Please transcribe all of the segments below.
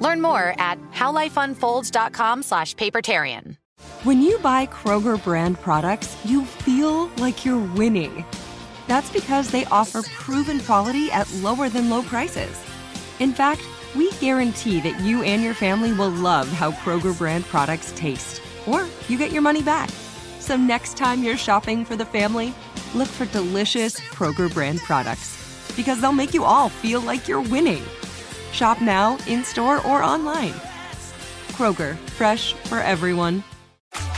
Learn more at howlifeunfolds.com slash papertarian. When you buy Kroger brand products, you feel like you're winning. That's because they offer proven quality at lower than low prices. In fact, we guarantee that you and your family will love how Kroger brand products taste, or you get your money back. So next time you're shopping for the family, look for delicious Kroger brand products because they'll make you all feel like you're winning. Shop now, in store, or online. Kroger, fresh for everyone.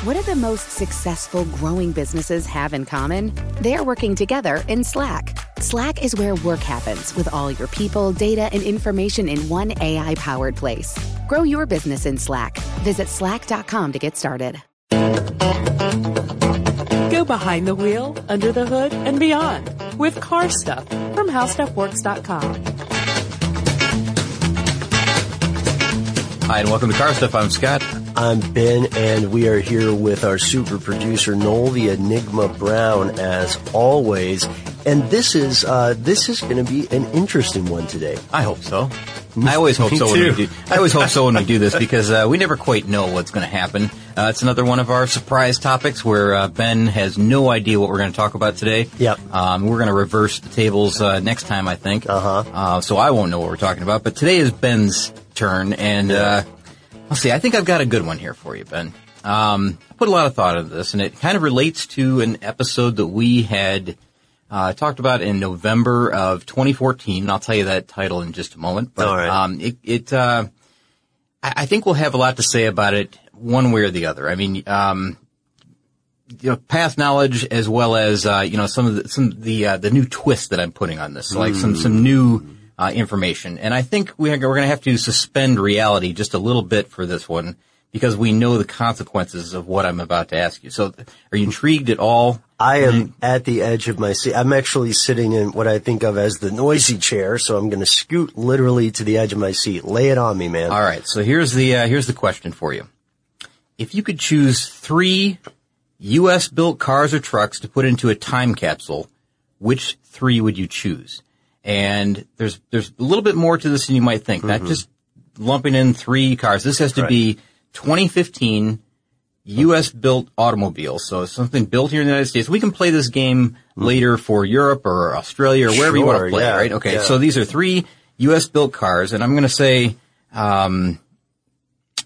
What do the most successful growing businesses have in common? They're working together in Slack. Slack is where work happens with all your people, data, and information in one AI powered place. Grow your business in Slack. Visit slack.com to get started. Go behind the wheel, under the hood, and beyond with car stuff from howstuffworks.com. Hi, and welcome to Car Stuff. I'm Scott. I'm Ben, and we are here with our super producer Noel, the Enigma Brown, as always. And this is uh, this is going to be an interesting one today. I hope so. I always hope so. When we do, I always hope so when we do this because uh, we never quite know what's going to happen. Uh, it's another one of our surprise topics where uh, Ben has no idea what we're going to talk about today. Yep. Um, we're going to reverse the tables uh, next time, I think. Uh-huh. So I won't know what we're talking about. But today is Ben's turn, and uh, I'll see. I think I've got a good one here for you, Ben. Um, I put a lot of thought into this, and it kind of relates to an episode that we had uh, talked about in November of 2014. And I'll tell you that title in just a moment. But All right. um, it, it uh, I, I think we'll have a lot to say about it, one way or the other. I mean, um, you know, past knowledge as well as uh, you know some of the some of the uh, the new twist that I'm putting on this, so like some some new uh, information. And I think we are, we're going to have to suspend reality just a little bit for this one because we know the consequences of what I'm about to ask you. So, are you intrigued at all? I am at the edge of my seat. I'm actually sitting in what I think of as the noisy chair, so I'm going to scoot literally to the edge of my seat. Lay it on me, man. All right. So here's the uh, here's the question for you. If you could choose three U.S. built cars or trucks to put into a time capsule, which three would you choose? And there's there's a little bit more to this than you might think. Not just lumping in three cars. This has to be 2015 U.S. built automobiles. So something built here in the United States. We can play this game later for Europe or Australia or wherever you want to play, yeah, right? Okay. yeah. So these are three U.S. built cars, and I'm going to say, um,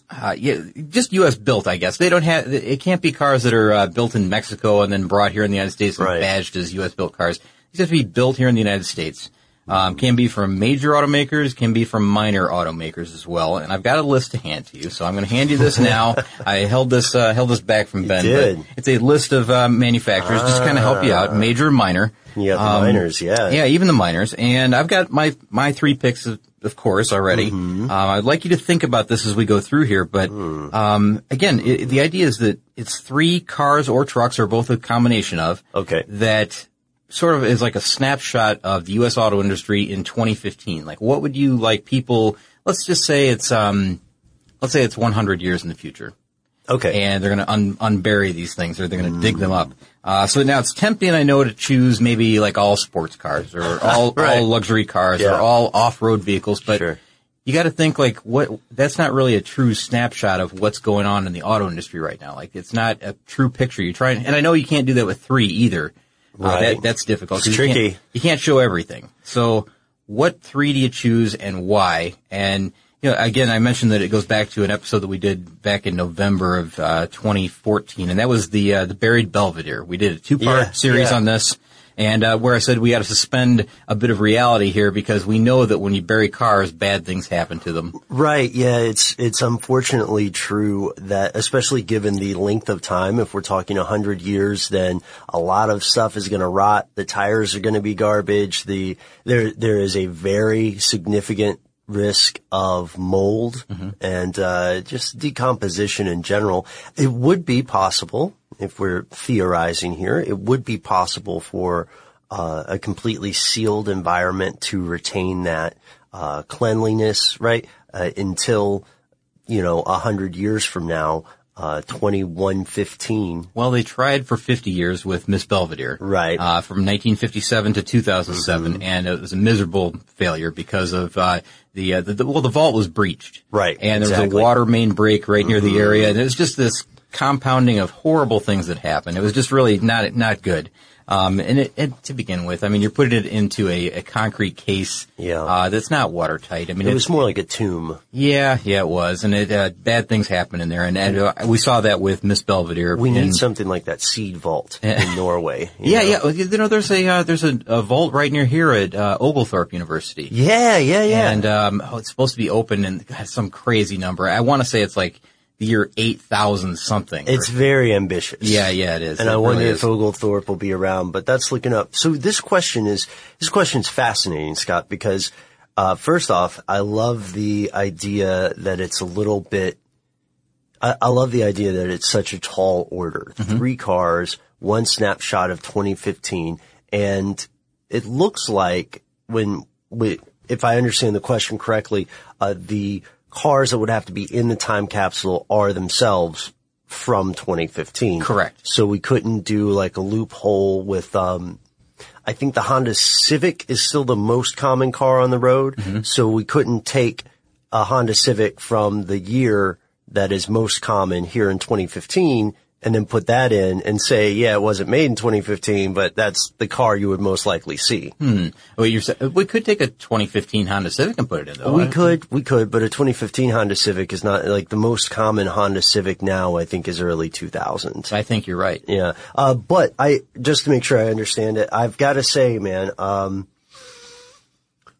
uh, yeah, just U.S. built, I guess. They don't have, it can't be cars that are uh, built in Mexico and then brought here in the United States and Right. badged as U.S. built cars. These have to be built here in the United States. Um, can be from major automakers, can be from minor automakers as well. And I've got a list to hand to you, so I'm going to hand you this now. I held this uh, held this back from Ben. it's a list of uh, manufacturers, just to kind of help you out, major, minor. You got the Um, miners, yeah. Yeah, even the minors. And I've got my my three picks, of, of course, already. Mm-hmm. Um, I'd like you to think about this as we go through here. But Hmm. um, again, i the idea is that it's three cars or trucks, or both a combination of. Okay. That sort of is like a snapshot of the U.S. auto industry in 2015. Like, what would you like people? Let's just say it's um, let's say it's 100 years in the future Okay. and they're going to un- unbury these things or they're going to dig them up. Uh, so now it's tempting, I know, to choose maybe like all sports cars or all, Right. all luxury cars Yeah. or all off-road vehicles, but Sure. you got to think like what, that's not really a true snapshot of what's going on in the auto industry right now. Like it's not a true picture. You try and, and I know you can't do that with three either. Uh, that, that's difficult. It's 'cause you can't- tricky. you can't show everything. So what three do you choose and why? And, you know, again, I mentioned that it goes back to an episode that we did back in November of, uh, 2014, and that was the, uh, the Buried Belvedere. We did a two-part Yeah, series yeah. on this. And uh, where I said we got to suspend a bit of reality here because we know that when you bury cars, bad things happen to them. Right. Yeah. It's, it's unfortunately true that, especially given the length of time, if we're talking a hundred years, then a lot of stuff is going to rot. The tires are going to be garbage. The, there, there is a very significant risk of mold and uh, just decomposition in general. It would be possible, if we're theorizing here, it would be possible for uh, a completely sealed environment to retain that uh, cleanliness, right, uh, until you know a hundred years from now, uh, twenty one fifteen. Well, they tried for 50 years with Miss Belvedere. Right. Uh, from 1957 to 2007, and it was a miserable failure because of, uh, the, uh, the, the, well, the vault was breached. Right, And there was a water main break right near the area, and it was just this compounding of horrible things that happened. It was just really not, not good. Um, and it, it, to begin with, I mean, you're putting it into a, a concrete case, Yeah. uh, that's not watertight. I mean, It was more like a tomb. yeah, yeah, it was, and it, uh, bad things happened in there, and, and uh, we saw that with Miss Belvedere. We in- need something like that seed vault in Norway. Yeah, know? yeah. You know, there's a uh, there's a, a vault right near here at uh, Oglethorpe University, Yeah, yeah, yeah. and um, oh, it's supposed to be open God, some crazy number. I want to say it's like the year eight thousand something. it's Or- very ambitious. yeah, yeah, it is. And It I wonder really if. Oglethorpe will be around, but that's looking up. So this question is, this question is fascinating, Scott, because, uh, first off, I love the idea that it's a little bit, I, I love the idea that it's such a tall order. Mm-hmm. Three cars, one snapshot of 2015, and it looks like when we, if I understand the question correctly, uh, the cars that would have to be in the time capsule are themselves from 2015. Correct. So we couldn't do like a loophole with, um, I think the Honda Civic is still the most common car on the road. Mm-hmm. So we couldn't take a Honda Civic from the year that is most common here in 2015 and then put that in and say, yeah, it wasn't made in 2015, but that's the car you would most likely see. Hmm. Well, we could take a 2015 Honda Civic and put it in though. We could, we could, but a 2015 Honda Civic is not like the most common Honda Civic now, I think is early 2000s. I think you're right. Yeah. Uh, but I, just to make sure I understand it, I've got to say, man, um,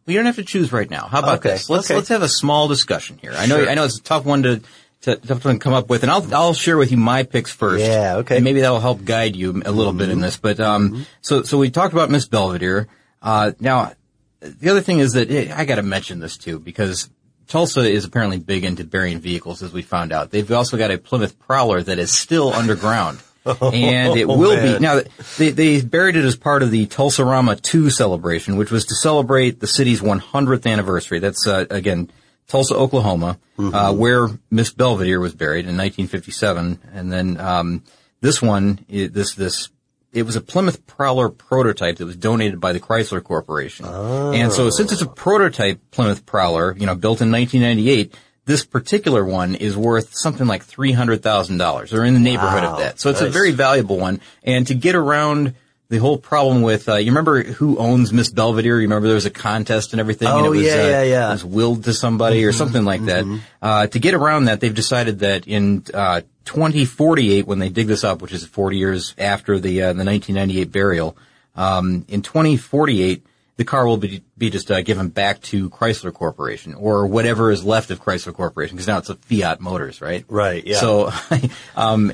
We don't have to choose right now. How about Okay, this? Let's okay. let's have a small discussion here. I know Sure. I know it's a tough one to, to to come up with, and I'll I'll share with you my picks first. Yeah, okay. And maybe that'll help guide you a little bit in this. But um, so so we talked about Miss Belvedere. Uh, now the other thing is that I got to mention this too because Tulsa is apparently big into burying vehicles, as we found out. They've also got a Plymouth Prowler that is still underground. and it will be now. They they buried it as part of the Tulsa-Rama 2 celebration, which was to celebrate the city's 100th anniversary. That's uh, again Tulsa, Oklahoma, uh, where Miss Belvedere was buried in 1957, and then um, this one, i- this this. It was a Plymouth Prowler prototype that was donated by the Chrysler Corporation. And so since it's a prototype Plymouth Prowler, you know, built in 1998, this particular one is worth something like $300,000 or in the neighborhood Wow. of that. So it's a very valuable one. And to get around the whole problem with, uh, you remember who owns Miss Belvedere? You remember there was a contest and everything? and Oh, it was, yeah, uh, yeah, yeah. It was willed to somebody or something like that. Uh, to get around that, they've decided that in, uh, 2048, when they dig this up, which is 40 years after the, uh, the 1998 burial, um, in 2048, the car will be, be just uh, given back to Chrysler Corporation or whatever is left of Chrysler Corporation because now it's a Fiat Motors, right? Right, yeah. So, um,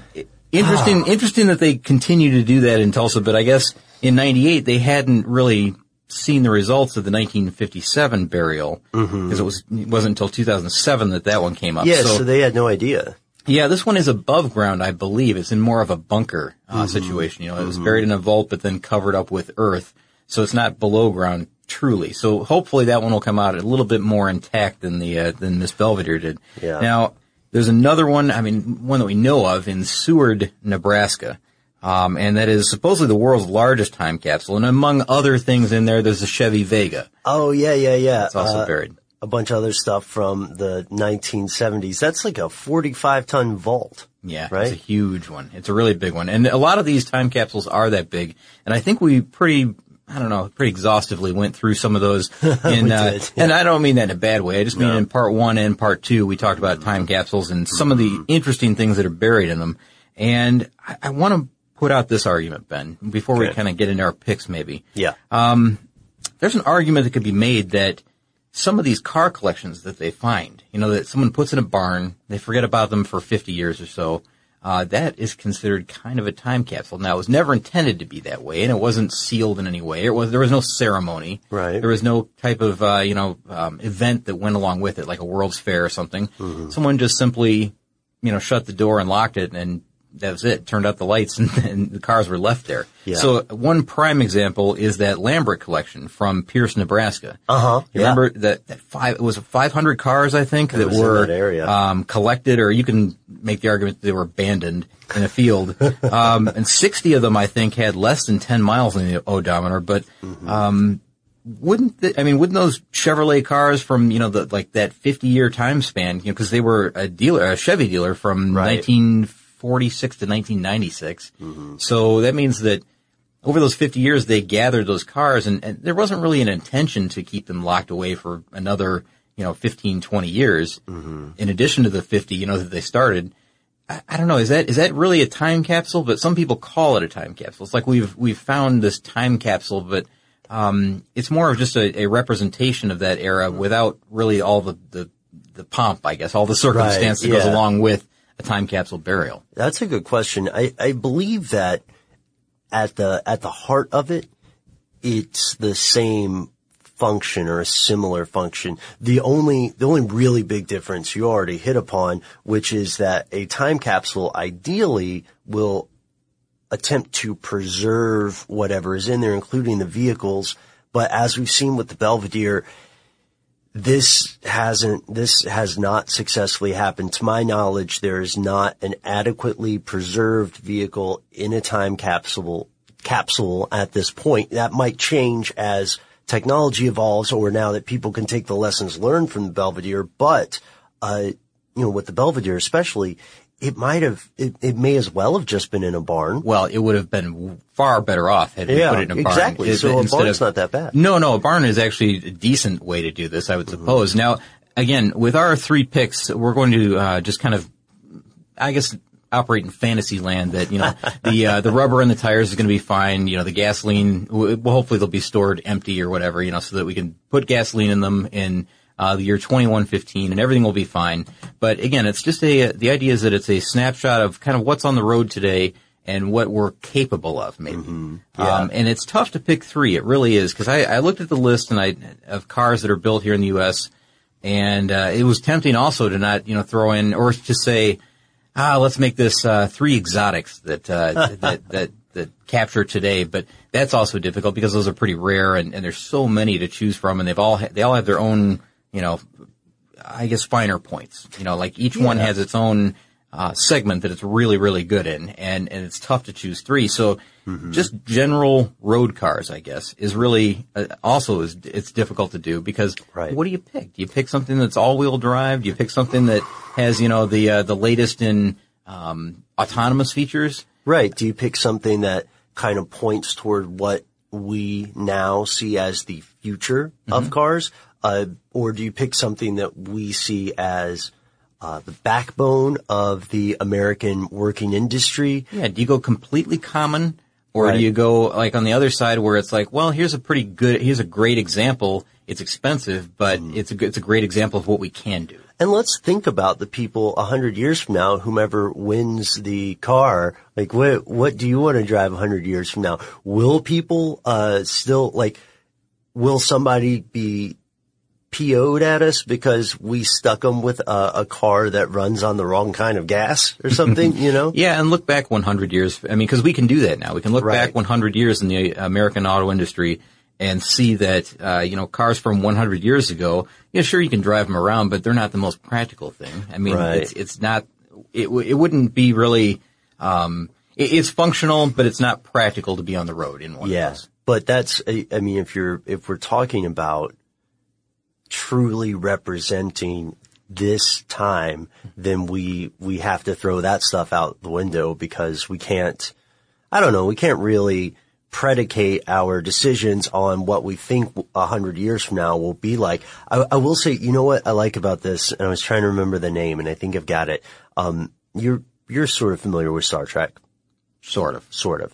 interesting, interesting that they continue to do that in Tulsa, but I guess in 98 they hadn't really seen the results of the 1957 burial because it was, it wasn't until 2007 that that one came up. yeah, so, they had no idea. Yeah, this one is above ground, I believe. It's in more of a bunker uh, Mm-hmm. situation. You know, it was buried in a vault, but then covered up with earth, so it's not below ground truly. So hopefully that one will come out a little bit more intact than the uh, than Miss Belvedere did. Yeah. Now there's another one. I mean, one that we know of in Seward, Nebraska. Um, and that is supposedly the world's largest time capsule. And among other things in there, there's a Chevy Vega. Oh, yeah, yeah, yeah. It's also Uh, buried. A bunch of other stuff from the 1970s. That's like a 45 ton vault. Yeah, Right? it's a huge one. It's a really big one. And a lot of these time capsules are that big. And I think we pretty, I don't know, pretty exhaustively went through some of those in, uh, did, and I don't mean that in a bad way. I just mean in part one and part two, we talked about time capsules and some of Mm-hmm. the interesting things that are buried in them. And I, I want to put out this argument, Ben, before we kind of get into our picks maybe Yeah. there's an argument that could be made that some of these car collections that they find, you know, that someone puts in a barn, they forget about them for 50 years or so, uh, that is considered kind of a time capsule. Now, it was never intended to be that way, and it wasn't sealed in any way. It was there was no ceremony. Right. There was no type of uh, you know um, event that went along with it, like a World's Fair or something. Mm-hmm. Someone just simply you know shut the door and locked it, and that was it. Turned out the lights, and, and the cars were left there. Yeah. So one prime example is that Lambert collection from Pierce, Nebraska. Uh huh. You remember that, that five, it was 500 cars, I think, that were, that um, collected, or you can make the argument that they were abandoned in a field. um, and 60 of them, I think, had less than 10 miles in the odometer, but, Mm-hmm. um, wouldn't the, I mean, wouldn't those Chevrolet cars from, you know, the, like that 50 year time span, you know, cause they were a dealer, a Chevy dealer from Right. 1946 to 1996. So that means that over those 50 years, they gathered those cars and, and there wasn't really an intention to keep them locked away for another, you know, 15, 20 years. In addition to the 50, you know, that they started. I, I don't know. Is that, is that really a time capsule? But some people call it a time capsule. It's like we've, we've found this time capsule, but, um, it's more of just a, a representation of that era without really all the, the, the pomp, I guess, all the circumstance that goes along with a time capsule burial. That's a good question. I, I believe that at the at the heart of it, it's the same function or a similar function. The only the only really big difference you already hit upon, which is that a time capsule ideally will attempt to preserve whatever is in there, including the vehicles. But as we've seen with the Belvedere, this hasn't, this has not successfully happened. To my knowledge, there is not an adequately preserved vehicle in a time capsule, capsule at this point. That might change as technology evolves or now that people can take the lessons learned from the Belvedere. But, uh, you know, with the Belvedere especially, it might have, it, it may as well have just been in a barn. Well, it would have been far better off had we Yeah, put it in a barn. exactly. It- So a barn's of- not that bad. No, no, a barn is actually a decent way to do this, I would Mm-hmm. suppose. Now, again, with our three picks, we're going to uh, just kind of, I guess, operate in fantasy land. That you know, the uh, the rubber and the tires is going to be fine. You know, the gasoline, well, hopefully they'll be stored empty or whatever. You know, so that we can put gasoline in them in uh, the year 2115 and everything will be fine. But again, it's just a, the idea is that it's a snapshot of kind of what's on the road today and what we're capable of maybe. Um, and it's tough to pick three. It really is. Cause I, I looked at the list and I, of cars that are built here in the U.S. and, uh, it was tempting also to not, you know, throw in or to say, ah, let's make this, uh, three exotics that, uh, that, that, that capture today. But that's also difficult because those are pretty rare and, and there's so many to choose from and they've all, ha- they all have their own, you know, I guess finer points. You know, like each one has its own uh, segment that it's really, really good in, and and it's tough to choose three. So just general road cars, I guess, is really uh, also is it's difficult to do because Right. what do you pick? Do you pick something that's all wheel drive? Do you pick something that has you know the uh, the latest in um, autonomous features? Right. Do you pick something that kind of points toward what we now see as the future of cars? Uh, or do you pick something that we see as uh, the backbone of the American working industry? Yeah. Do you go completely common? Or Right. do you go like on the other side where it's like, well, here's a pretty good, here's a great example. It's expensive, but it's a it's a great example of what we can do. And let's think about the people a hundred years from now, whomever wins the car. Like, what what do you want to drive a hundred years from now? Will people uh, still like? Will somebody be PO'd at us because we stuck them with a, a car that runs on the wrong kind of gas or something? you know? Yeah, and look back 100 years. I mean, because we can do that now. We can look Right. back 100 years in the American auto industry and see that, uh, you know, cars from 100 years ago, yeah, sure, you can drive them around, but they're not the most practical thing. I mean, Right. it's, it's not, it, w- it wouldn't be really, um, it, it's functional, but it's not practical to be on the road in one Yeah, those. but that's I mean, if you're if we're talking about truly representing this time, then we we have to throw that stuff out the window because we can't. I don't know. We can't really predicate our decisions on what we think a hundred years from now will be like. I, I will say, you know what I like about this, and I was trying to remember the name, and I think I've got it. Um, you're you're sort of familiar with Star Trek, Sort of. sort of.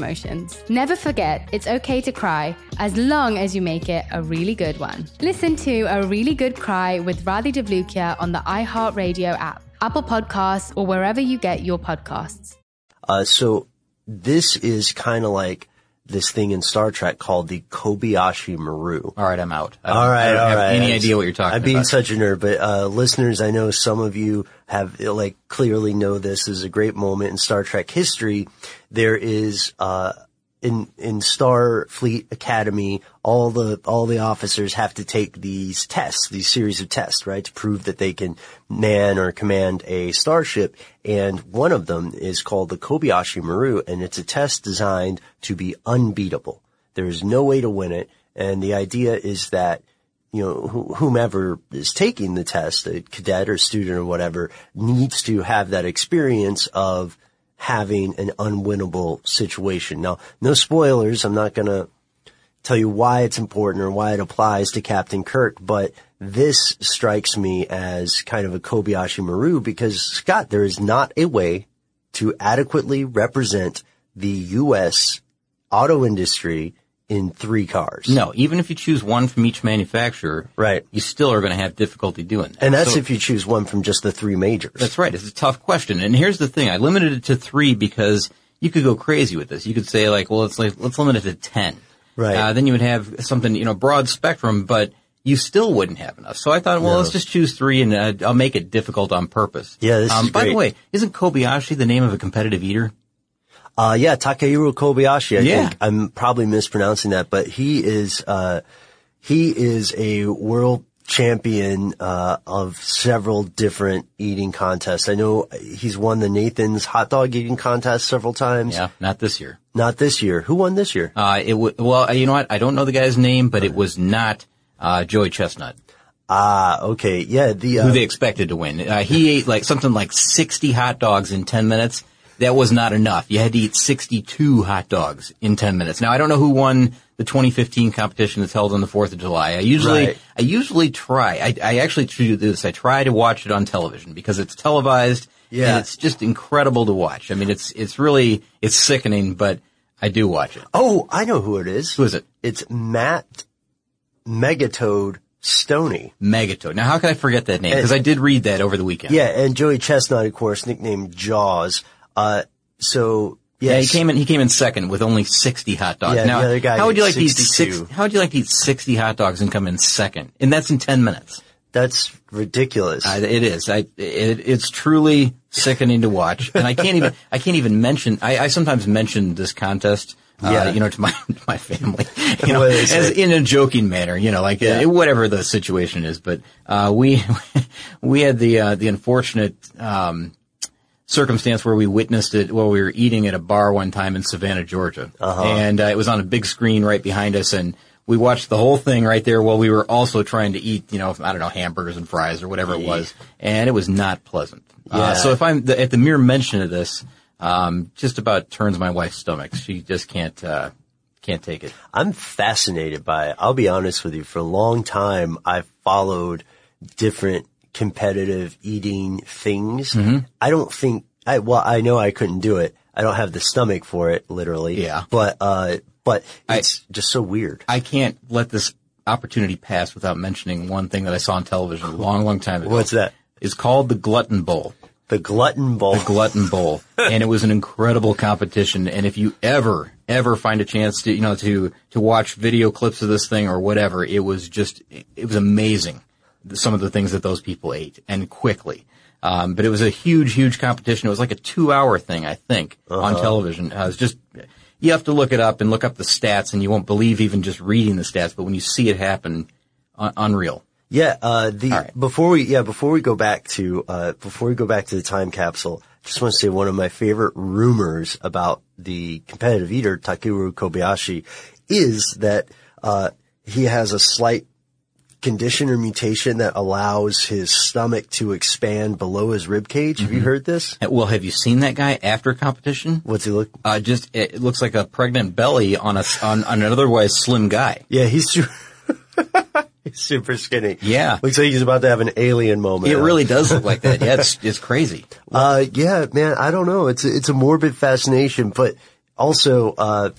emotions. Never forget, it's okay to cry as long as you make it a really good one. Listen to A Really Good Cry with Radhi Devlukia on the iHeartRadio app, Apple Podcasts, or wherever you get your podcasts. Uh, so this is kind of like this thing in Star Trek called the Kobayashi Maru. All right, I'm out. I don't, All right, I don't all have right. any idea what you're talking I'm being about. such a nerd, but uh, listeners, I know some of you have like clearly know this is a great moment in Star Trek history. There is uh, in in Starfleet Academy, all the all the officers have to take these tests, these series of tests, right, to prove that they can man or command a starship. And one of them is called the Kobayashi Maru, and it's a test designed to be unbeatable. There is no way to win it, and the idea is that you know, wh- whomever is taking the test, a cadet or student or whatever, needs to have that experience of having an unwinnable situation. Now, no spoilers. I'm not going to tell you why it's important or why it applies to Captain Kirk, but this strikes me as kind of a Kobayashi Maru because Scott, there is not a way to adequately represent the U.S. auto industry in three cars. No, even if you choose one from each manufacturer, Right. you still are going to have difficulty doing that. And that's So- if you choose one from just the three majors. That's right. It's a tough question. And here's the thing. I limited it to three because you could go crazy with this. You could say like, well, let's like, let's limit it to 10. Right. Uh, then you would have something, you know, broad spectrum, but you still wouldn't have enough. So I thought, well, No. let's just choose three and uh, I'll make it difficult on purpose. Yeah, this um, is By the way, isn't Kobayashi the name of a competitive eater? Uh, yeah, Takehiro Kobayashi. I Yeah. think I'm probably mispronouncing that, but he is, uh, he is a world champion, uh, of several different eating contests. I know he's won the Nathan's hot dog eating contest several times. Yeah, not this year. Not this year. Who won this year? Uh, it w- well, you know what? I don't know the guy's name, but it was not, uh, Joey Chestnut, Ah, okay. Yeah, the, uh, who they expected to win. Uh, he ate like something like 60 hot dogs in 10 minutes. That was not enough. You had to eat 62 hot dogs in 10 minutes. Now, I don't know who won the 2015 competition that's held on the 4th of July. I usually, Right. I usually try. I, I actually do this. I try to watch it on television because it's televised. Yeah. And it's just incredible to watch. I mean, it's, it's really, it's sickening, but I do watch it. oh, I know who it is. Who is it? It's Matt Megatoad Stoney. Megatoad. Now, how could I forget that name? Because I did read that over the weekend. Yeah, and Joey Chestnut, of course, nicknamed Jaws. Uh, so, Yeah, he came in. He came in second with only sixty hot dogs. Yeah, now, the other guy how would you like ate to eat 62. six? How would you like to eat sixty hot dogs and come in second? And that's in ten minutes. That's ridiculous. I, it is. I, it, it's truly sickening to watch, and I can't even. I can't even mention. I, I sometimes mention this contest. Uh, Yeah. you know, to my to my family, you know, What do they as in a joking manner, you know, like Yeah. uh, whatever the situation is. But uh, we we had the uh, the unfortunate um, circumstance where we witnessed it while we were eating at a bar one time in Savannah, Georgia, Uh-huh. and uh, it was on a big screen right behind us, and we watched the whole thing right there while we were also trying to eat, you know, I don't know, hamburgers and fries or whatever it was, and it was not pleasant. Yeah. Uh, so if I'm the, at the mere mention of this, um, just about turns my wife's stomach. She just can't uh, can't take it. I'm fascinated by it. I'll be honest with you. For a long time, I've followed different competitive eating things. Mm-hmm. I don't think, I, well, I know I couldn't do it. I don't have the stomach for it, literally. Yeah. But, uh, but I- it's just so weird. I can't let this opportunity pass without mentioning one thing that I saw on television a long, long time ago. What's that? It's called the Glutton Bowl. The glutton bowl. the Glutton Bowl, and it was an incredible competition. And if you ever, ever find a chance to, you know, to to watch video clips of this thing or whatever, it was just, it was amazing. Some of the things that those people ate, and quickly. Um, but it was a huge, huge competition. It was like a two-hour thing, I think, on television. Uh, it was just, you have to look it up and look up the stats, and you won't believe even just reading the stats. But when you see it happen, un- unreal. Yeah, uh, the, right. before we, yeah, before we go back to, uh, before we go back to the time capsule, just want to say one of my favorite rumors about the competitive eater, Takeru Kobayashi, is that, uh, he has a slight condition or mutation that allows his stomach to expand below his rib cage. Have you heard this? Uh, Well, have you seen that guy after competition? What's he look? Uh, just it, looks like a pregnant belly on a on, on an otherwise slim guy. Yeah, he's super, he's super skinny. Yeah. Looks like he's about to have an alien moment. It really does look like that. Yeah, it's it's crazy. Uh, yeah, man, I don't know. It's a, it's a morbid fascination, but also, uh,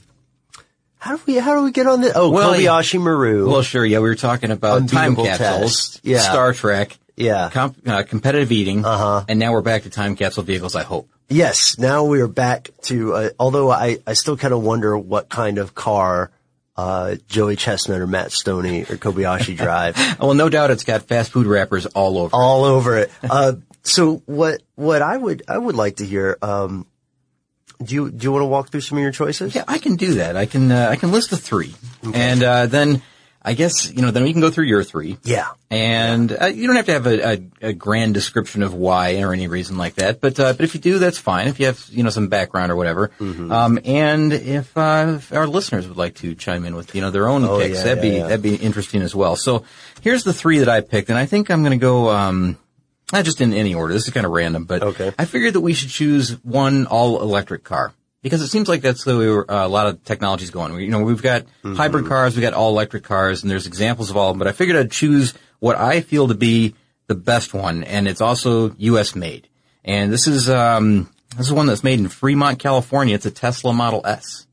how do we, how do we get on this? Oh, Well, Kobayashi Maru. Well, sure. Yeah, we were talking about time capsules. Yeah. Star Trek, yeah. comp, uh, competitive eating, Uh-huh. and now we're back to time capsule vehicles. I hope. yes, now we are back to, uh, although I, I still kind of wonder what kind of car, uh, Joey Chestnut or Matt Stoney or Kobayashi drive. Well, no doubt it's got fast food wrappers all over. all over it. Uh, so what, what I would, I would like to hear, um, do you, do you want to walk through some of your choices? Yeah, I can do that. I can uh, I can list the three, and uh, then I guess you know then we can go through your three. Yeah. And uh, you don't have to have a, a, a grand description of why or any reason like that, but uh, but if you do, that's fine. If you have you know some background or whatever, Mm-hmm. um, and if, uh, if our listeners would like to chime in with you know their own Oh, picks, yeah, that'd yeah, be that'd be interesting as well. So here's the three that I picked, and I think I'm going to go. Um, not just in any order. This is kind of random, but Okay. I figured that we should choose one all electric car because it seems like that's the way uh, a lot of technology is going. We, you know, we've got Mm-hmm. hybrid cars, we've got all electric cars, and there's examples of all of them. But I figured I'd choose what I feel to be the best one, and it's also U.S. made. And this is um, this is one that's made in Fremont, California. It's a Tesla Model S.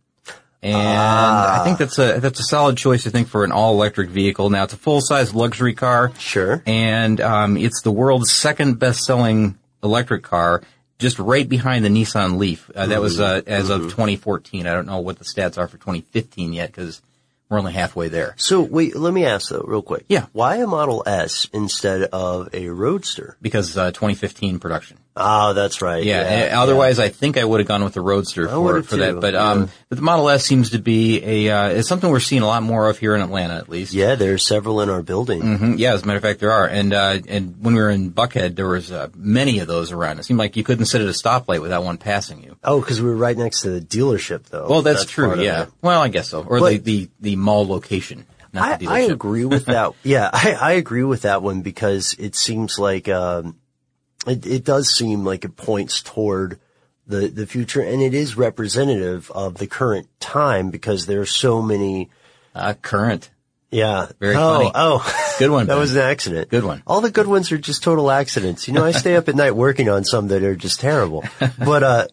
And I think that's a that's a solid choice. I think for an all electric vehicle. Now it's a full size luxury car. Sure. And um, it's the world's second best selling electric car, just right behind the Nissan Leaf. Uh, that was uh, as of 2014. I don't know what the stats are for 2015 yet because we're only halfway there. So wait, let me ask though, real quick. Yeah. Why a Model S instead of a Roadster? Because uh, 2015 production. Oh, that's right. Yeah. uh, otherwise, I think I would have gone with the Roadster I for for that. But yeah. um, but the Model S seems to be a uh, it's something we're seeing a lot more of here in Atlanta, at least. Yeah, there's several in our building. hmm Yeah, as a matter of fact, there are. And uh, and when we were in Buckhead, there was uh, many of those around. It seemed like you couldn't sit at a stoplight without one passing you. Oh, because we were right next to the dealership, though. Well, that's, part true. Yeah. Well, I guess so. Or But- the, the the mall location, I, I agree with that. Yeah, I, I agree with that one because it seems like um, it, it does seem like it points toward the the future, and it is representative of the current time because there are so many. Uh, current. Yeah. Very oh, funny. Oh, Good one, that Ben. was an accident. Good one. All the good ones are just total accidents. You know, I stay up at night working on some that are just terrible. But uh,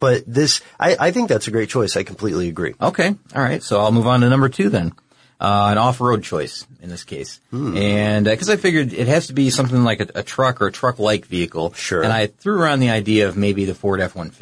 but this, I, I think that's a great choice. I completely agree. Okay. All right. So I'll move on to number two then. Uh, an off-road choice in this case. Hmm. And, uh 'cause cause I figured it has to be something like a, a truck or a truck-like vehicle. Sure. And I threw around the idea of maybe the Ford F-150.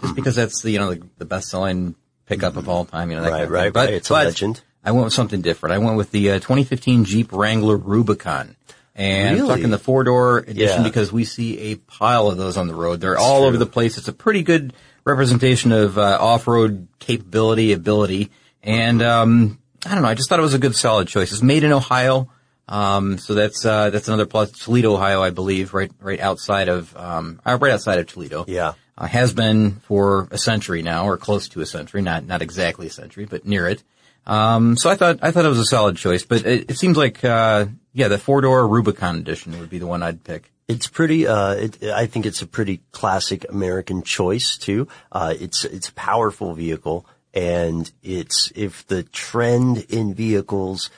Just Hmm. because that's the, you know, the, the best-selling pickup of all time, you know, that Right, kind of right, thing. But, right. It's a legend. I went with something different. I went with the uh, 2015 Jeep Wrangler Rubicon. And I'm Really? talking the four door edition Yeah. because we see a pile of those on the road. They're all over the place. It's a pretty good representation of uh, off road capability, ability, and um, I don't know. I just thought it was a good, solid choice. It's made in Ohio, um, so that's uh, that's another plus. Toledo, Ohio, I believe, right right outside of um, uh, right outside of Toledo. Yeah. uh, has been for a century now, or close to a century. Not not exactly a century, but near it. Um, so I thought I thought it was a solid choice, but it, it seems like uh, yeah, the four door Rubicon edition would be the one I'd pick. It's pretty. Uh, it, I think it's a pretty classic American choice too. Uh, it's it's a powerful vehicle, and it's if the trend in vehicles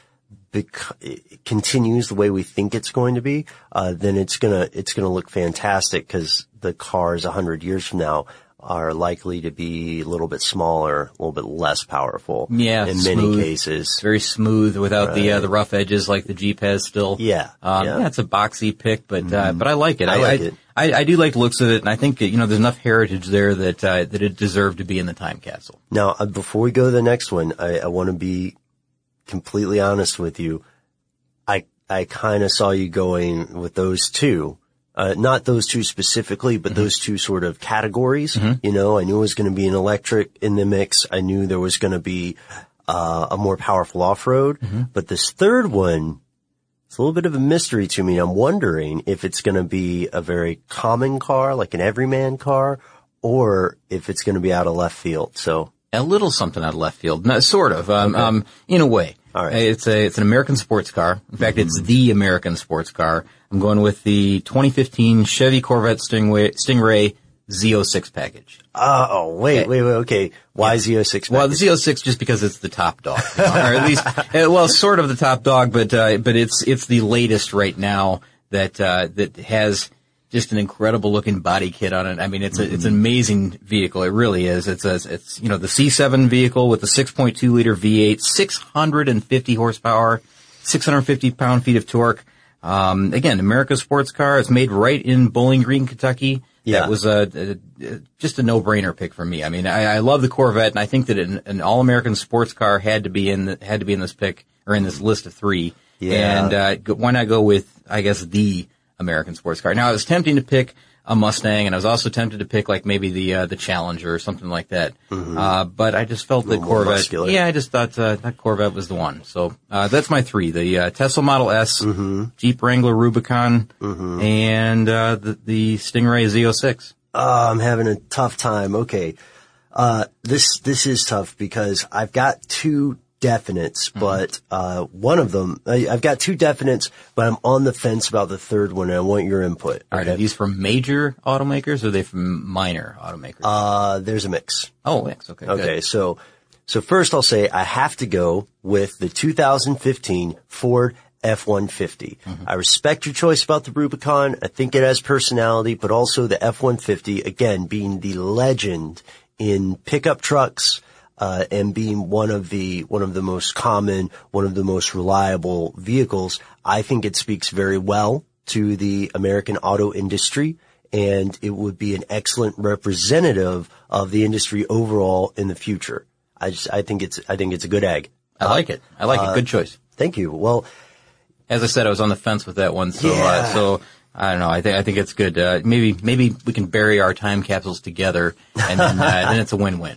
bec- continues the way we think it's going to be, uh, then it's gonna it's gonna look fantastic because the cars a hundred years from now are likely to be a little bit smaller, a little bit less powerful. Yeah, in smooth. many cases. It's very smooth without the uh, the rough edges like the Jeep has still. Yeah, um, yeah. Mm-hmm. yeah. it's a boxy pick, but uh, but I like it. I like it. I, I do like the looks of it, and I think you know there's enough heritage there that uh, that it deserved to be in the time capsule. Now, uh, before we go to the next one, I, I want to be completely honest with you. I I kind of saw you going with those two, uh, not those two specifically, but those two sort of categories. You know, I knew it was going to be an electric in the mix. I knew there was going to be uh, a more powerful off road, but this third one. It's a little bit of a mystery to me. I'm wondering if it's going to be a very common car, like an everyman car, or if it's going to be out of left field. So A little something out of left field, no, sort of, um, um, in a way. All right. It's a it's an American sports car. In fact, it's the American sports car. I'm going with the 2015 Chevy Corvette Stingray, Stingray Z06 package. Uh, oh, wait, wait, wait, okay. Why Z06? Well, the Z06 just because it's the top dog, you know, or at least, uh, well, sort of the top dog, but uh, but it's it's the latest right now that uh, that has just an incredible looking body kit on it. I mean, it's a, it's an amazing vehicle. It really is. It's a, it's you know the C7 vehicle with the 6.2 liter V8, 650 horsepower, 650 pound feet of torque. Um, again, America's sports car. It's made right in Bowling Green, Kentucky. Yeah. That was a, a, a- just a no-brainer pick for me. I mean, I, I love the Corvette, and I think that an, an all-American sports car had to be in the, had to be in this pick or in this list of three. Yeah. And uh, why not go with, I guess, the American sports car? Now, I was tempting to pick a Mustang, and I was also tempted to pick like maybe the uh, the Challenger or something like that. Uh, but I just felt that Mm-hmm. Corvette. muscular. Yeah, I just thought uh, that Corvette was the one. So uh, that's my three: the uh, Tesla Model S, Mm-hmm. Jeep Wrangler Rubicon, and uh, the, the Stingray Z06. Oh, I'm having a tough time. Okay. Uh, this, this is tough because I've got two definites, Mm-hmm. but, uh, one of them, I, I've got two definites, but I'm on the fence about the third one and I want your input. All right, are these from major automakers or are they from minor automakers? Uh, there's a mix. oh, mix. Okay. good. Okay, so so first I'll say I have to go with the 2015 Ford F-150. I respect your choice about the Rubicon. I think it has personality, but also the F-150, again, being the legend in pickup trucks, uh, and being one of the, one of the most common, one of the most reliable vehicles. I think it speaks very well to the American auto industry and it would be an excellent representative of the industry overall in the future. I just, I think it's, I think it's a good egg. I like it. I like it. Good choice. Thank you. Well, As I said, I was on the fence with that one. So, uh, so I don't know. I think I think it's good. Uh, maybe maybe we can bury our time capsules together, and then, uh, then it's a win-win.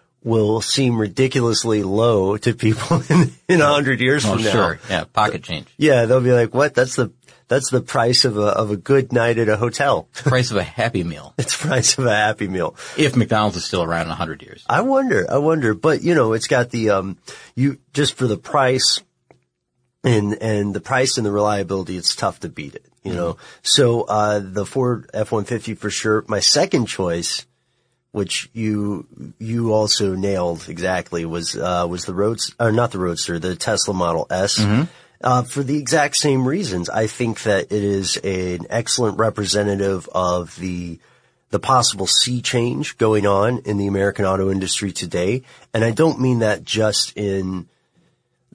will seem ridiculously low to people in, in a hundred years Oh, from now. sure. Yeah, pocket change. Yeah, they'll be like, what? That's the, that's the price of a, of a good night at a hotel. Price of a Happy Meal. it's the price of a happy meal. If McDonald's is still around in a 100 years. I wonder, I wonder, but you know, it's got the, um, you, just for the price and, and the price and the reliability, it's tough to beat it, you know? So, uh, the Ford F-150 for sure. My second choice, which you, you also nailed exactly was, uh, was the Roadster, or not the Roadster, the Tesla Model S. Uh, for the exact same reasons. I think that it is an excellent representative of the, the possible sea change going on in the American auto industry today. And I don't mean that just in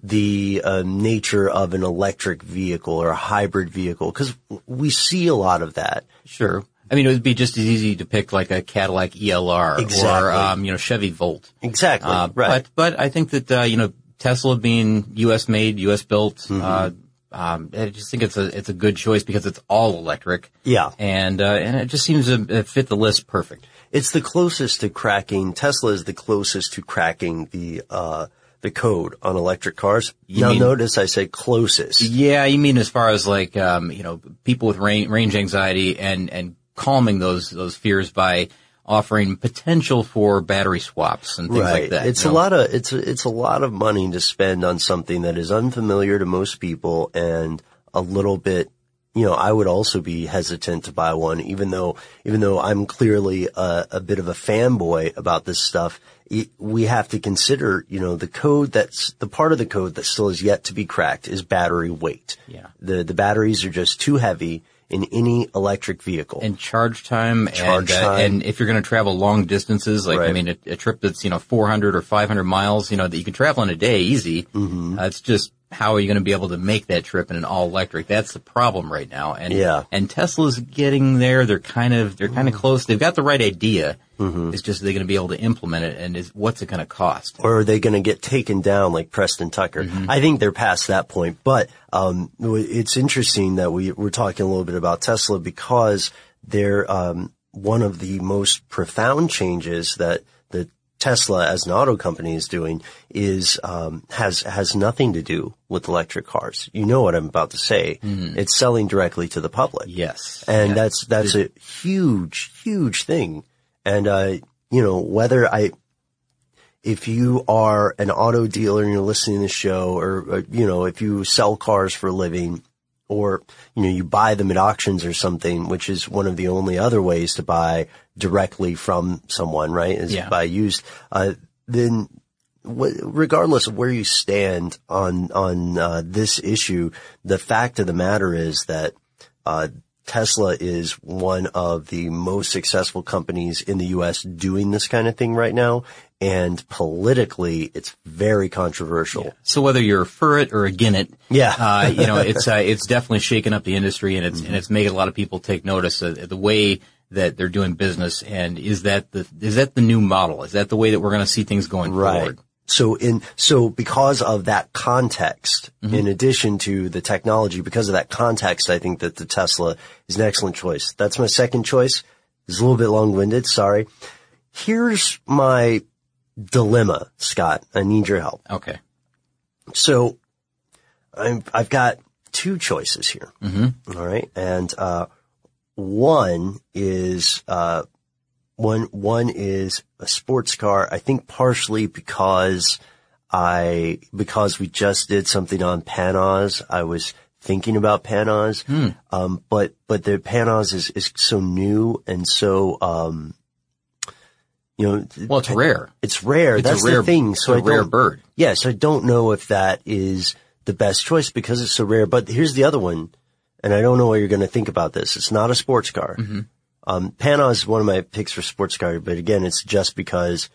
the uh, nature of an electric vehicle or a hybrid vehicle, because we see a lot of that. Sure. I mean, it would be just as easy to pick like a Cadillac ELR Exactly. or, um, you know, Chevy Volt. Exactly. Uh, right. But, but I think that, uh, you know, Tesla being U.S. made, U.S. built, Mm-hmm. uh, um, I just think it's a, it's a good choice because it's all electric. Yeah. And, uh, and it just seems to uh, fit the list perfect. It's the closest to cracking, Tesla is the closest to cracking the, uh, the code on electric cars. You now mean- notice I say closest. Yeah, you mean as far as like, um, you know, people with range, range anxiety and, and calming those, those fears by offering potential for battery swaps and things right. like that. It's you a lot of it's a, it's a lot of money to spend on something that is unfamiliar to most people and a little bit. You know, I would also be hesitant to buy one, even though even though I'm clearly a, a bit of a fanboy about this stuff. It, we have to consider, you know, the code that's the part of the code that still is yet to be cracked is battery weight. Yeah. The the batteries are just too heavy in any electric vehicle. and charge time Charge and, uh, time. and if you're going to travel long distances, like I mean, a, a trip that's you know 400 or 500 miles, you know that you can travel in a day easy. Mm-hmm. Uh, it's just how are you going to be able to make that trip in an all electric? That's the problem right now. And Yeah. and Tesla's getting there. They're kind of they're kind of Mm-hmm. close. They've got the right idea. It's just they're going to be able to implement it, and is what's it going to cost? or are they going to get taken down like Preston Tucker? Mm-hmm. I think they're past that point. But um, it's interesting that we we're talking a little bit about Tesla because they're um, one of the most profound changes that the Tesla as an auto company is doing is um, has has nothing to do with electric cars. You know what I'm about to say. It's selling directly to the public. Yes, And Yeah. that's that's a huge, huge thing. And uh, you know, whether I if you are an auto dealer and you're listening to the show or, or you know, if you sell cars for a living or, you know, you buy them at auctions or something, which is one of the only other ways to buy directly from someone, right? Is Yeah. buy used, uh, then wh- regardless of where you stand on, on, uh, this issue, the fact of the matter is that, uh, Tesla is one of the most successful companies in the U.S. doing this kind of thing right now. And politically, it's very controversial. So whether you're for it or against it, Yeah. uh, you know, it's uh, it's definitely shaken up the industry, and it's Mm-hmm. and it's making a lot of people take notice of the way that they're doing business. And is that the is that the new model? Is that the way that we're going to see things going Right. forward? So in, so because of that context, in addition to the technology, because of that context, I think that the Tesla is an excellent choice. That's my second choice. It's a little bit long-winded. Sorry. Here's my dilemma, Scott. I need your help. Okay. So I'm, I've got two choices here. Mm-hmm. right. And, uh, one is, uh, one, one is a sports car. I think partially because I, because we just did something on Panoz, I was thinking about Panoz. Um, but, but the Panoz is, is so new and so, um, you know, Well, it's rare. it's rare. It's a That's rare- the thing. So a I rare don't- bird. Yes, I don't know if that is the best choice because it's so rare. But here's the other one, and I don't know what you're going to think about this. It's not a sports car. Mm-hmm. Um, Panoz is one of my picks for sports car, but again, it's just because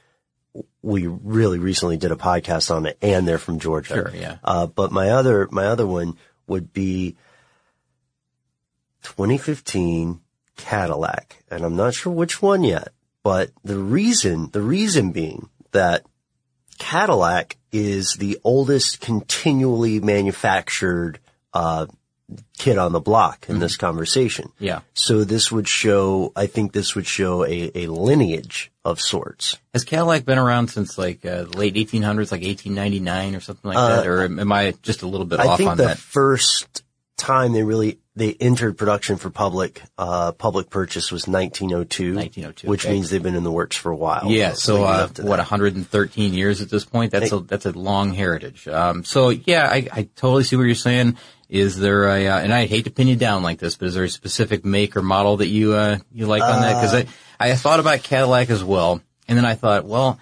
we really recently did a podcast on it, and they're from Georgia. Sure, yeah. Uh, but my other my other one would be 2015 Cadillac, and I'm not sure which one yet. But the reason, the reason being that Cadillac is the oldest continually manufactured uh, kid on the block in this conversation. Yeah. So this would show, I think this would show a, a lineage of sorts. Has Cadillac been around since like uh, late 1800s, like 1899 or something like that? Or am I just a little bit Uh, I off think on the that? first time they really they entered production for public uh public purchase was 1902, 1902, which okay. means they've been in the works for a while. Yeah, so leading uh, what, that. 113 years at this point? That's a that's a long heritage. Um, so yeah, I, I totally see what you're saying. Is there a uh, and I hate to pin you down like this, but is there a specific make or model that you uh, you like on that? Because I I thought about Cadillac as well, and then I thought, well,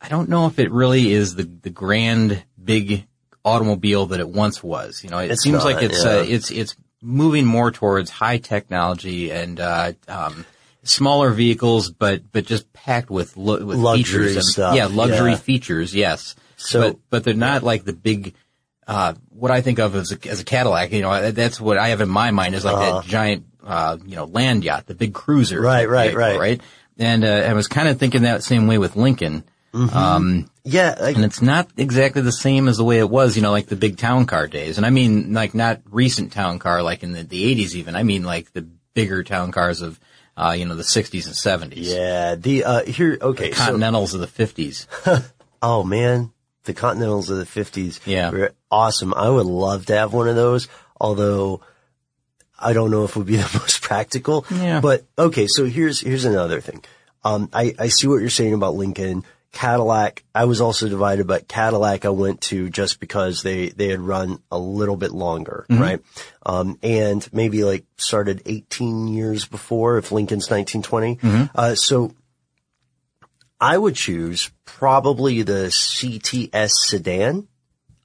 I don't know if it really is the the grand big automobile that it once was. You know, it seems like it's yeah. uh, it's it's moving more towards high technology and uh, um, smaller vehicles, but but just packed with lo- with Luxury features. and- stuff, Yeah, luxury yeah. features. Yes. So- but but they're not like the big. Uh, what I think of as a, as a Cadillac, you know, that's what I have in my mind is like that giant, uh, you know, land yacht, the big cruiser. Right, right, vehicle, right. right. And uh, I was kind of thinking that same way with Lincoln. Um, yeah, like, and it's not exactly the same as the way it was, you know, like the big town car days. And I mean, like not recent town car, like in the, the 80s even. I mean, like the bigger town cars of, uh, you know, the 60s and 70s. yeah. The uh here, okay, The so- Continentals of the 50s. oh man, the Continentals of the fifties, Yeah. were awesome. I would love to have one of those, although I don't know if it would be the most practical. Yeah. But okay, so here's here's another thing. Um, I I see what you're saying about Lincoln. Cadillac, I was also divided, but Cadillac I went to just because they, they had run a little bit longer, right? Um, and maybe like started 18 years before if Lincoln's 1920. Uh, so I would choose probably the CTS sedan.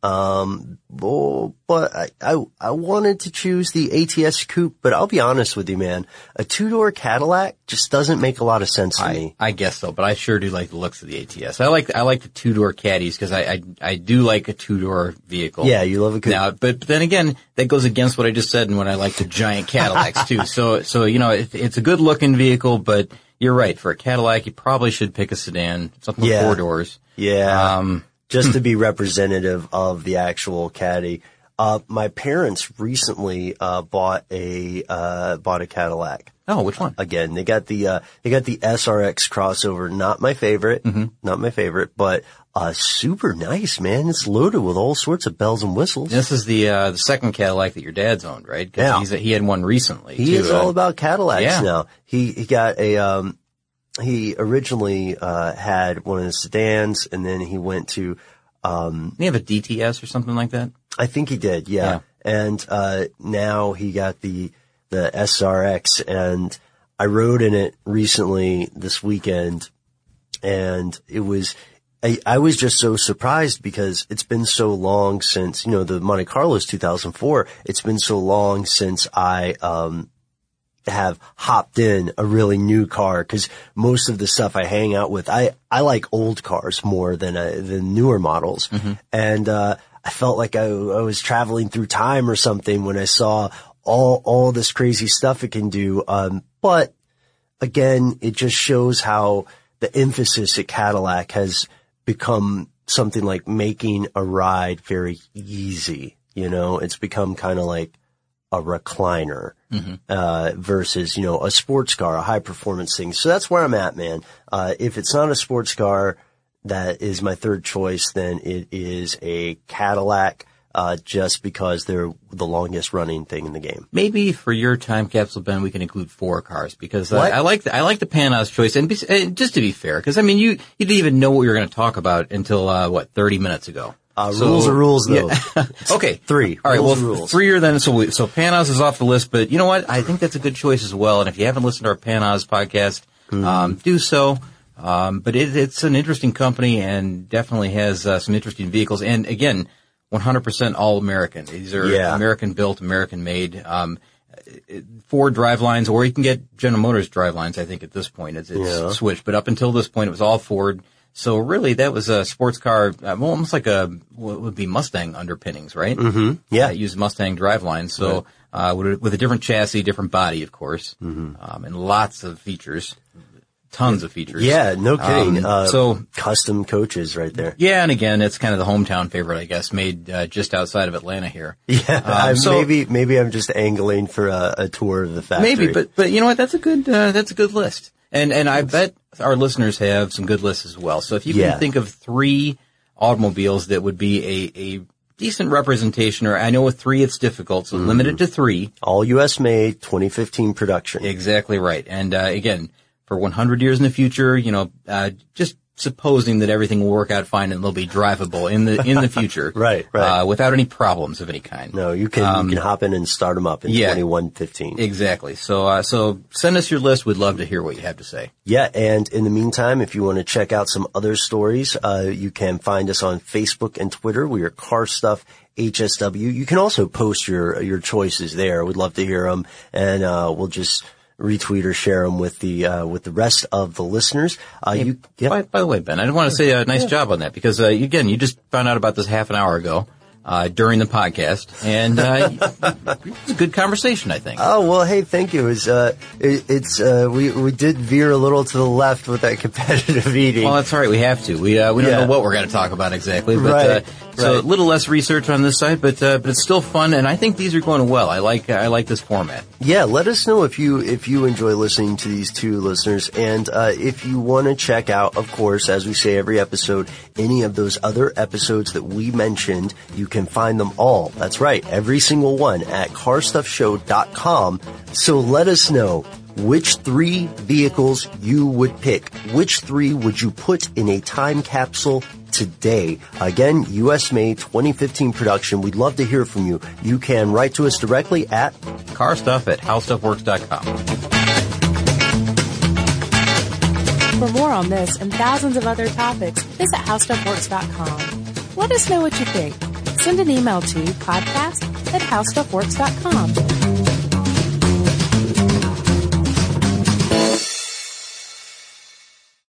Um, oh, but I, I, I wanted to choose the ATS coupe, but I'll be honest with you, man. A two-door Cadillac just doesn't make a lot of sense to I, me. I guess so, but I sure do like the looks of the ATS. I like I like the two door caddies because I, I I do like a two door vehicle. Yeah, you love a coupe. Now, but, but then again, that goes against what I just said and what I like the giant Cadillacs too. So so you know it, it's a good looking vehicle, but you're right for a Cadillac you probably should pick a sedan, something Yeah. with four doors. Yeah. Um, just to be representative of the actual caddy. Uh, my parents recently, uh, bought a, uh, bought a Cadillac. oh, which one? Again, they got the, uh, they got the SRX crossover. Not my favorite. Mm-hmm. Not my favorite, but, uh, super nice, man. It's loaded with all sorts of bells and whistles. This is the uh, the second Cadillac that your dad's owned, right? Yeah. he's, he had one recently. He too, is all about Cadillacs yeah. now. He he got a um he originally uh had one of the sedans and then he went to Didn't he have a DTS or something like that? I think he did, yeah. Yeah. And uh now he got the the SRX and I rode in it recently this weekend and it was I, I was just so surprised because it's been so long since, you know, the Monte Carlo's 2004. It's been so long since I, um, have hopped in a really new car because most of the stuff I hang out with, I, I like old cars more than, uh, than newer models. And, uh, I felt like I, I was traveling through time or something when I saw all, all this crazy stuff it can do. Um, but again, it just shows how the emphasis at Cadillac has become something like making a ride very easy. You know, it's become kind of like a recliner uh, versus you know a sports car, a high performance thing. So that's where I'm at, man. Uh, if it's not a sports car that is my third choice, then it is a Cadillac. Uh, just because they're the longest running thing in the game. Maybe for your time capsule, Ben, we can include four cars because uh, I like the, I like the Panoz choice, and, be, and just to be fair, because I mean you you didn't even know what we were going to talk about until uh, what thirty minutes ago. Uh, So- rules are rules, though. Okay, Three. All right, Rules well, rules. three are then. So we, so Panoz is off the list, but you know what? I think that's a good choice as well. And if you haven't listened to our Panoz podcast, Mm-hmm. um, do so. Um, but it, it's an interesting company and definitely has uh, some interesting vehicles. And again, 100% all American. These are Yeah. American built, American made. Um, Ford drive lines, or you can get General Motors drive lines. I think at this point it's, it's Yeah. switched, but up until this point it was all Ford. So really, that was a sports car, uh, almost like a what would be Mustang underpinnings, right? Mm-hmm. Yeah. Uh, used Mustang drive lines. So uh, with, a, with a different chassis, different body, of course, Mm-hmm. um, and lots of features, tons of features. Yeah, no kidding. Um, uh, so custom coaches right there. yeah, and again, it's kind of the hometown favorite, I guess, made uh, just outside of Atlanta here. Yeah, Um, so- maybe maybe I'm just angling for a, a tour of the factory. Maybe, but but you know what? That's a good uh, that's a good list, and and I bet our listeners have some good lists as well. So if you Yeah. can think of three automobiles that would be a a decent representation, or I know with three it's difficult, so limit it to three. all U.S. made, 2015 production. Exactly right. And uh, again, for 100 years in the future, you know, uh, just supposing that everything will work out fine and they'll be drivable in the in the future, Right, right. uh, without any problems of any kind. No, you can you can hop in and start them up in Um, yeah. 2115. Exactly. So uh, so send us your list. We'd love to hear what you have to say. Yeah, and in the meantime, if you want to check out some other stories, uh, you can find us on Facebook and Twitter. We are Car Stuff HSW. You can also post your your choices there. We'd love to hear them, and uh, we'll just retweet or share them with the uh, with the rest of the listeners. Uh, you, yeah. By, by the way, Ben, I want to say a nice job on that because uh, again, you just found out about this half an hour ago uh, during the podcast, and uh, it's a good conversation, I think. Oh well, hey, thank you. It's uh, it, it's uh, we we did veer a little to the left with that competitive eating. Well, that's all right. We have to. We uh, we don't Yeah. know what we're going to talk about exactly, but Right, uh, so a little less research on this side, but uh, but it's still fun, and I think these are going well. I like I like this format. Yeah, let us know if you if you enjoy listening to these two listeners, and uh, if you want to check out, of course, as we say every episode, any of those other episodes that we mentioned, you can find them all. That's right, every single one at CarStuffShow.com. So let us know which three vehicles you would pick. Which three would you put in a time capsule today. Again, US made 2015 production. We'd love to hear from you. You can write to us directly at Car stuff at howstuffworks.com. For more on this and thousands of other topics, visit howstuffworks.com. Let us know what you think. Send an email to podcast at howstuffworks.com.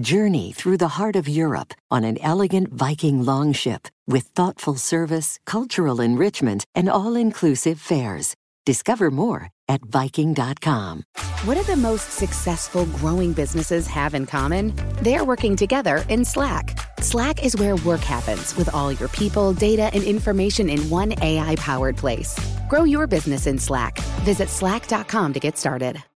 Journey through the heart of Europe on an elegant Viking longship with thoughtful service, cultural enrichment, and all inclusive fares. Discover more at Viking.com. What do the most successful growing businesses have in common? They're working together in Slack. Slack is where work happens with all your people, data, and information in one AI powered place. Grow your business in Slack. Visit slack.com to get started.